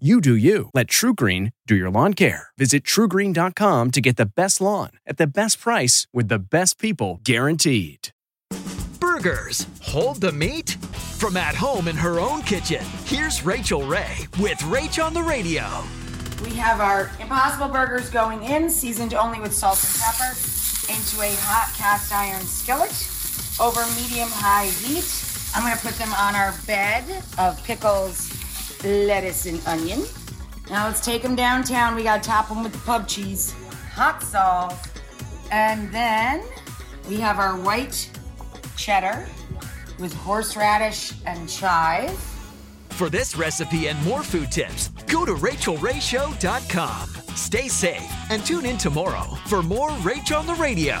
You do you. Let TruGreen do your lawn care. Visit trugreen.com to get the best lawn at the best price with the best people guaranteed. Burgers, hold the meat? From at home in her own kitchen, here's Rachael Ray with Rach on the Radio. We have our Impossible Burgers going in, seasoned only with salt and pepper, into a hot cast iron skillet over medium high heat. I'm going to put them on our bed of pickles, lettuce, and onion. Now let's take them downtown. We got to top them with the pub cheese, hot sauce, and then we have our white cheddar with horseradish and chive. For this recipe and more food tips, go to rachaelrayshow.com. Stay safe and tune in tomorrow for more Rach on the Radio.